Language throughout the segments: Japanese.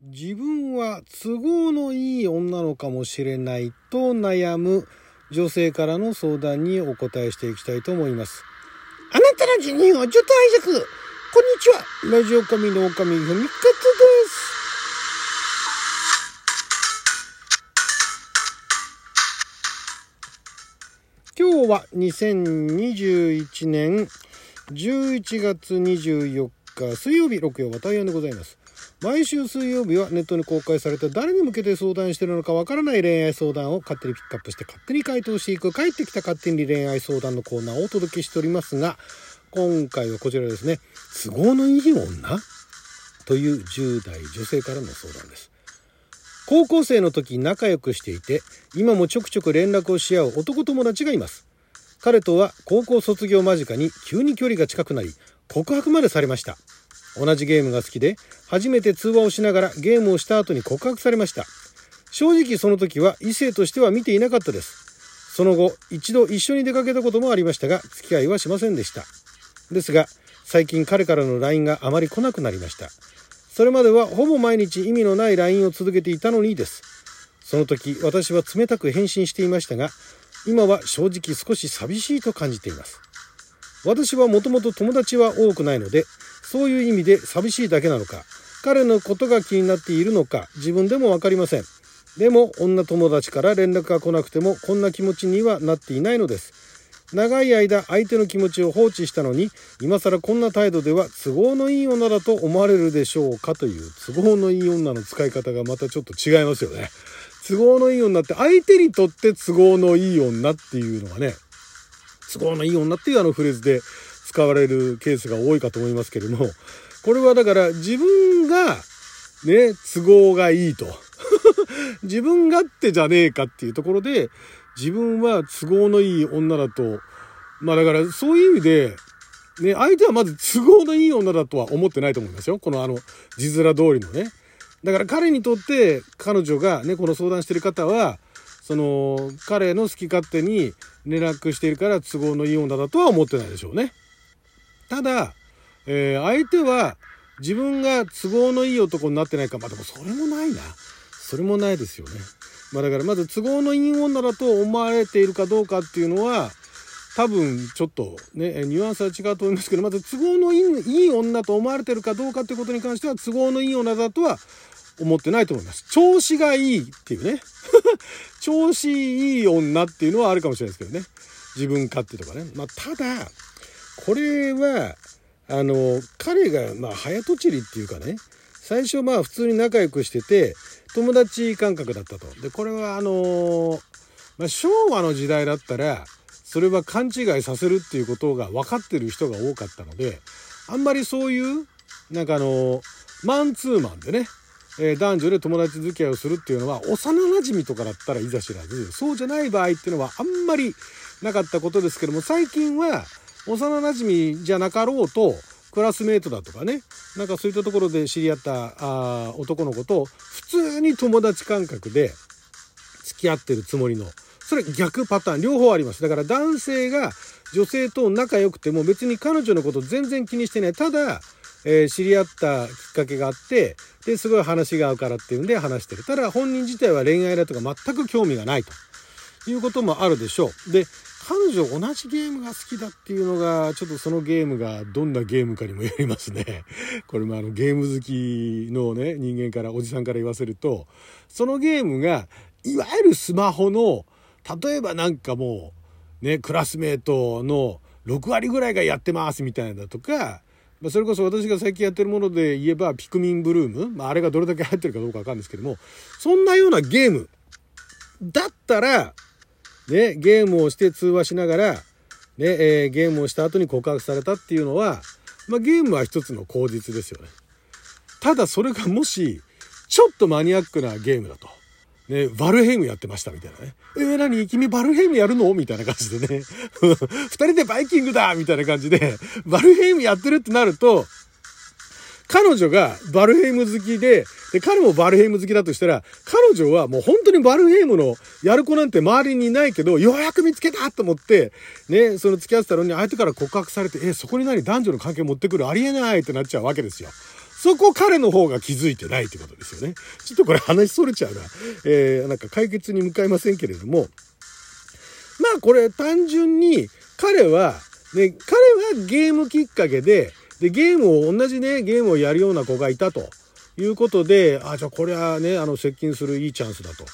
自分は都合のいい女のかもしれないと悩む女性からの相談にお答えしていきたいと思います。あなたの辞任をちょっと挨拶。こんにちは。ラジオ神の狼ふみかつです。今日は2021年11月24日水曜日、六曜は大安でございます。毎週水曜日はネットに公開された誰に向けて相談してるのかわからない恋愛相談を勝手にピックアップして勝手に回答していく帰ってきた勝手に恋愛相談のコーナーをお届けしておりますが今回はこちらですね。都合のいい女という10代女性からの相談です。高校生の時仲良くしていて今もちょくちょく連絡をし合う男友達がいます。彼とは高校卒業間近に急に距離が近くなり告白までされました。同じゲームが好きで初めて通話をしながらゲームをした後に告白されました。正直その時は異性としては見ていなかったです。その後一度一緒に出かけたこともありましたが付き合いはしませんでした。ですが最近彼からの LINE があまり来なくなりました。それまではほぼ毎日意味のない LINE を続けていたのにです。その時私は冷たく返信していましたが今は正直少し寂しいと感じています。私はもともと友達は多くないのでそういう意味で寂しいだけなのか。彼のことが気になっているのか自分でも分かりません。でも女友達から連絡が来なくてもこんな気持ちにはなっていないのです。長い間相手の気持ちを放置したのに今更こんな態度では都合のいい女だと思われるでしょうかという都合のいい女の使い方がまたちょっと違いますよね。都合のいい女って相手にとって都合のいい女っていうのがね都合のいい女っていうあのフレーズで使われるケースが多いかと思いますけれども、これはだから自分がね、都合がいいと。自分勝手じゃねえかっていうところで、自分は都合のいい女だと、まあだからそういう意味で、ね、相手はまず都合のいい女だとは思ってないと思いますよ。このあの、字面通りのね。だから彼にとって彼女がね、この相談してる方は、その、彼の好き勝手に連絡しているから都合のいい女だとは思ってないでしょうね。ただ、えー、相手は自分が都合のいい男になってないか。まあでもそれもないな。それもないですよね。まあだからまず都合のいい女だと思われているかどうかっていうのは、多分ちょっとね、ニュアンスは違うと思いますけど、まず都合のいいいい女と思われてるかどうかっていうことに関しては、都合のいい女だとは思ってないと思います。調子がいいっていうね。調子いい女っていうのはあるかもしれないですけどね。自分勝手とかね。まあただ、これは、あの、彼が、まあ、早とちりっていうかね、最初まあ普通に仲良くしてて、友達感覚だったと。で、これはあのまあ、昭和の時代だったら、それは勘違いさせるっていうことが分かってる人が多かったので、あんまりそういう、なんかあのマンツーマンでね、えー、男女で友達付き合いをするっていうのは、幼馴染とかだったらいざ知らず、そうじゃない場合っていうのはあんまりなかったことですけども、最近は、幼馴染じゃなかろうと、クラスメートだとかね、なんかそういったところで知り合ったあ男の子と、普通に友達感覚で付き合ってるつもりの、それ逆パターン、両方あります。だから男性が女性と仲良くても別に彼女のこと全然気にしてない。ただ、えー、知り合ったきっかけがあって、で、すごい話が合うからっていうんで話してる。ただ本人自体は恋愛だとか全く興味がないということもあるでしょう。で、彼女同じゲームが好きだっていうのが、ちょっとそのゲームがどんなゲームかにもよりますね。これもあのゲーム好きのね、人間から、おじさんから言わせると、そのゲームが、いわゆるスマホの、例えばなんかもう、ね、クラスメートの6割ぐらいがやってますみたいなだとか、ま、それこそ私が最近やってるもので言えば、ピクミンブルーム、まあ、あれがどれだけ入ってるかどうかわかるんですけども、そんなようなゲームだったら、ね、ゲームをして通話しながら、ね、えー、ゲームをした後に告白されたっていうのは、まあ、ゲームは一つの口実ですよね。ただそれがもし、ちょっとマニアックなゲームだと。ね、 Valheim やってましたみたいなね。えー、何？君 Valheim やるの？みたいな感じでね。二人でバイキングだみたいな感じで、 Valheim やってるってなると、彼女が Valheim 好きで、で、彼も Valheim 好きだとしたら、彼女はもう本当に Valheim のやる子なんて周りにいないけど、ようやく見つけたと思って、ね、その付き合ってたのに相手から告白されて、え、そこに何男女の関係持ってくるありえないってなっちゃうわけですよ。そこ彼の方が気づいてないってことですよね。ちょっとこれ話それちゃうな。えー、なんか解決に向かいませんけれども、まあこれ単純に彼は、ね、彼はゲームきっかけで、で、ゲームを、同じね、ゲームをやるような子がいたということで、あ、じゃあこれはね、あの、接近するいいチャンスだと。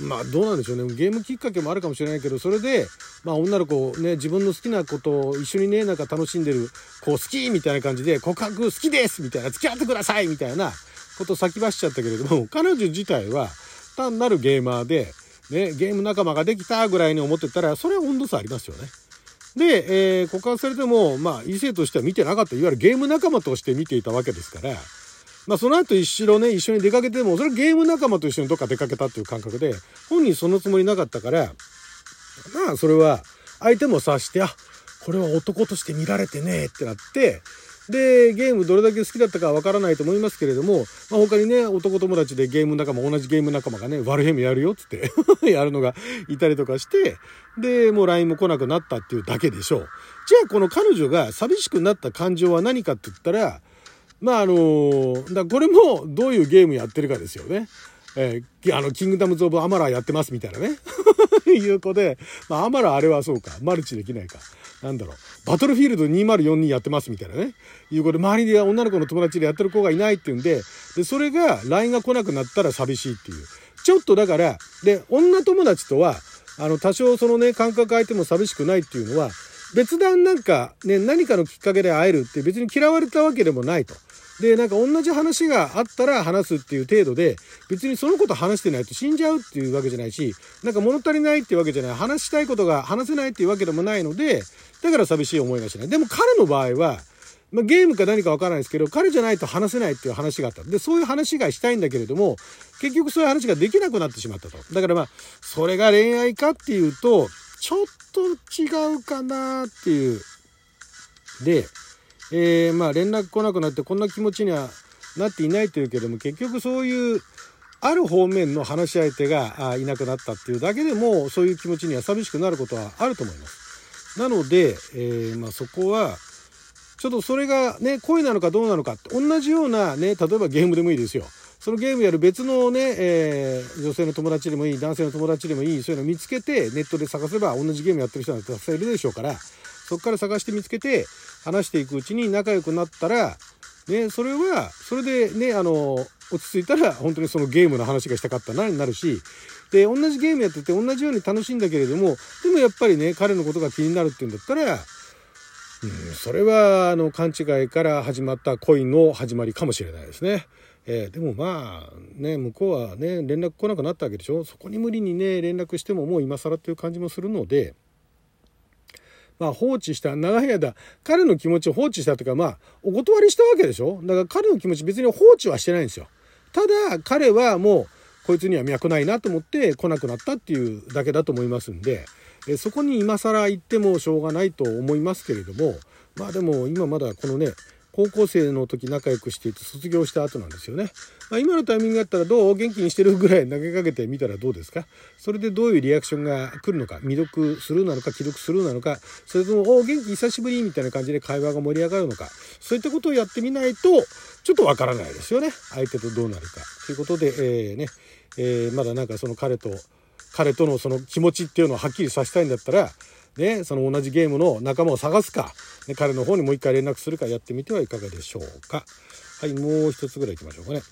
まあどうなんでしょうね。ゲームきっかけもあるかもしれないけど、それで、まあ女の子ね、自分の好きなことを一緒にね、なんか楽しんでる、こう好きみたいな感じで、告白好きですみたいな、付き合ってくださいみたいなことを先走っちゃったけれども、彼女自体は単なるゲーマーで、ね、ゲーム仲間ができたぐらいに思ってたら、それは温度差ありますよね。で、えー、告白されても、まあ、異性としては見てなかった、いわゆるゲーム仲間として見ていたわけですから、まあ、その後一緒ね、一緒に出かけても、それゲーム仲間と一緒にどっか出かけたっていう感覚で、本人そのつもりなかったから、まあ、それは、相手も察して、あ、これは男として見られてねえってなって、で、ゲームどれだけ好きだったかわからないと思いますけれども、まあ、他にね、男友達でゲーム仲間、同じゲーム仲間がね、ワルヘムやるよっつって やるのがいたりとかして、で、もう LINE も来なくなったっていうだけでしょう。じゃあ、この彼女が寂しくなった感情は何かって言ったら、まあ、あのだこれもどういうゲームやってるかですよね。えー、あの、キングダムズ・オブ・アマラやってますみたいなね。いう子で、まあ、アマラあれはそうか、マルチできないか。なんだろう、バトルフィールド2042やってますみたいなね。いう子で、周りで女の子の友達でやってる子がいないっていうんで、で、それが LINE が来なくなったら寂しいっていう。ちょっとだから、で、女友達とは、あの、多少そのね、感覚空いても寂しくないっていうのは、別段なんかね、何かのきっかけで会えるって別に嫌われたわけでもないと。で、なんか同じ話があったら話すっていう程度で、別にそのこと話してないと死んじゃうっていうわけじゃないし、なんか物足りないっていうわけじゃない、話したいことが話せないっていうわけでもないので、だから寂しい思いがしない。でも彼の場合は、まあ、ゲームか何かわからないですけど、彼じゃないと話せないっていう話があった。で、そういう話がしたいんだけれども、結局そういう話ができなくなってしまったと。だからまあ、それが恋愛かっていうと、ちょっと違うかなっていう。で、えー、まあ連絡来なくなってこんな気持ちにはなっていないというけども結局そういうある方面の話し相手がいなくなったっていうだけでもそういう気持ちには寂しくなることはあると思います。なので、えー、まあ、そこはちょっとそれがね恋なのかどうなのかって同じようなね例えばゲームでもいいですよ。そのゲームやる別のね、えー、女性の友達でもいい男性の友達でもいいそういうのを見つけてネットで探せば同じゲームやってる人なんてたくさんいるでしょうからそこから探して見つけて話していくうちに仲良くなったら、ね、それは、それでね、あの、落ち着いたら本当にそのゲームの話がしたかったなになるし、で、同じゲームやってて同じように楽しいんだけれども、でもやっぱりね、彼のことが気になるっていうんだったら、うん、それは、あの、勘違いから始まった恋の始まりかもしれないですね。えー、でもまあね向こうはね連絡来なくなったわけでしょ？そこに無理にね連絡してももう今更っていう感じもするのでまあ放置した、長い間、彼の気持ちを放置したというか、まあ、お断りしたわけでしょ？だから彼の気持ち別に放置はしてないんですよ。ただ、彼はもう、こいつには脈ないなと思って来なくなったっていうだけだと思いますんで、えそこに今更行ってもしょうがないと思いますけれども、まあでも今まだこのね、高校生の時仲良くしていて卒業した後なんですよね。まあ、今のタイミングだったらどう元気にしてるぐらい投げかけてみたらどうですか？それでどういうリアクションが来るのか？未読するなのか？既読するなのか？それとも「お元気久しぶり」みたいな感じで会話が盛り上がるのか？そういったことをやってみないとちょっとわからないですよね。相手とどうなるか。ということで、えー、ねえー、まだなんかその彼と彼とのその気持ちっていうのをはっきりさせたいんだったらね、その同じゲームの仲間を探すか、ね、彼の方にもう一回連絡するかやってみてはいかがでしょうか。はい、もう一つぐらい行きましょうかね。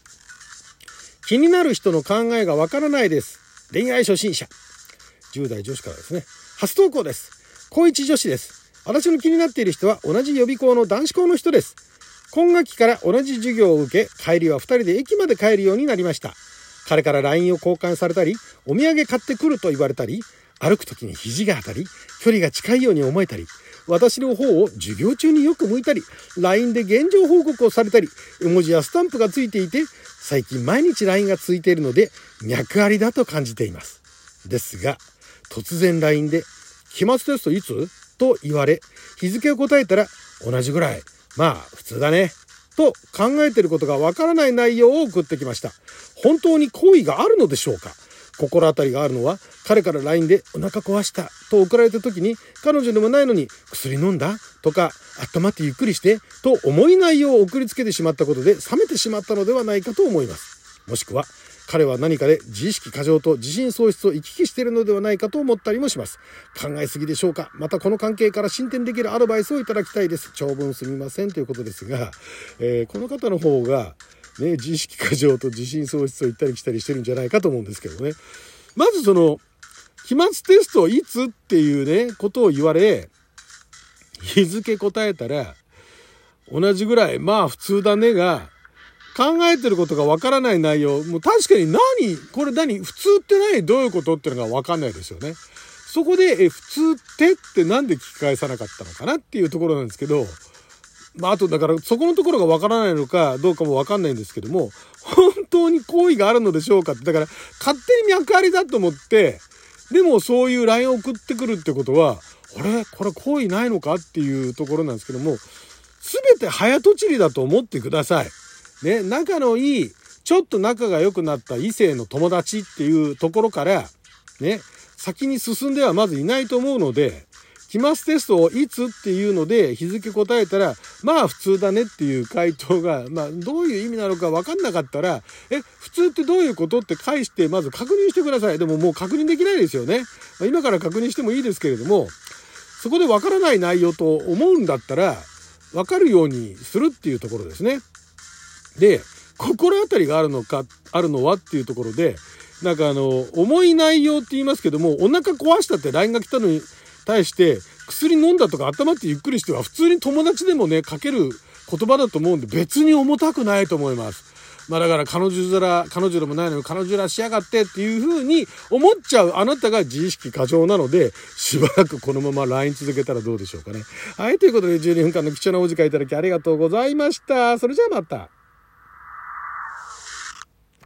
気になる人の考えがわからないです。恋愛初心者。10代女子からですね。初投稿です。高一女子です。私の気になっている人は同じ予備校の男子校の人です。今学期から同じ授業を受け、帰りは2人で駅まで帰るようになりました。彼から LINE を交換されたり、お土産買ってくると言われたり、歩く時に肘が当たり、距離が近いように思えたり、私の方を授業中によく向いたり、LINE で現状報告をされたり、絵文字やスタンプがついていて、最近毎日 LINE がついているので、脈ありだと感じています。ですが、突然 LINE で、期末テストいつ？と言われ、日付を答えたら、同じぐらい。まあ、普通だね。と考えてることがわからない内容を送ってきました。本当に好意があるのでしょうか？心当たりがあるのは、彼から LINE でお腹壊したと送られた時に、彼女でもないのに薬飲んだとか、温まってゆっくりしてと思い内容を送りつけてしまったことで冷めてしまったのではないかと思います。もしくは、彼は何かで自意識過剰と自信喪失を行き来しているのではないかと思ったりもします。考えすぎでしょうかまたこの関係から進展できるアドバイスをいただきたいです。長文すみませんということですが、えー、この方の方が、ね、自意識過剰と自信喪失を行ったり来たりしてるんじゃないかと思うんですけどね。まずその、期末テストいつっていうね、ことを言われ、日付答えたら、同じぐらい、まあ普通だねが、考えてることがわからない内容、もう確かに何、これ何、普通って何どういうことっていうのがわかんないですよね。そこで、え、普通ってってなんで聞き返さなかったのかなっていうところなんですけど、まあ、あとだからそこのところがわからないのかどうかもわかんないんですけども、本当に好意があるのでしょうかって、だから勝手に脈ありだと思って、でもそういう LINE を送ってくるってことは、あれ？これ好意ないのかっていうところなんですけども、すべて早とちりだと思ってください。ね、仲のいい、ちょっと仲が良くなった異性の友達っていうところから、ね、先に進んではまずいないと思うので、期末テストをいつっていうので日付答えたら、まあ普通だねっていう回答が、まあどういう意味なのかわかんなかったら、え、普通ってどういうことって返してまず確認してください。でももう確認できないですよね。今から確認してもいいですけれども、そこでわからない内容と思うんだったら、わかるようにするっていうところですね。で、心当たりがあるのか、あるのはっていうところで、なんかあの、重い内容って言いますけども、お腹壊したって LINE が来たのに、対して薬飲んだとか頭ってゆっくりしては普通に友達でもね、かける言葉だと思うんで別に重たくないと思います。まあだから彼女ら、彼女でもないのに彼女らしやがってっていう風に思っちゃうあなたが自意識過剰なので、しばらくこのまま LINE 続けたらどうでしょうかね。はい、ということで12分間の貴重なお時間いただきありがとうございました。それじゃあまた。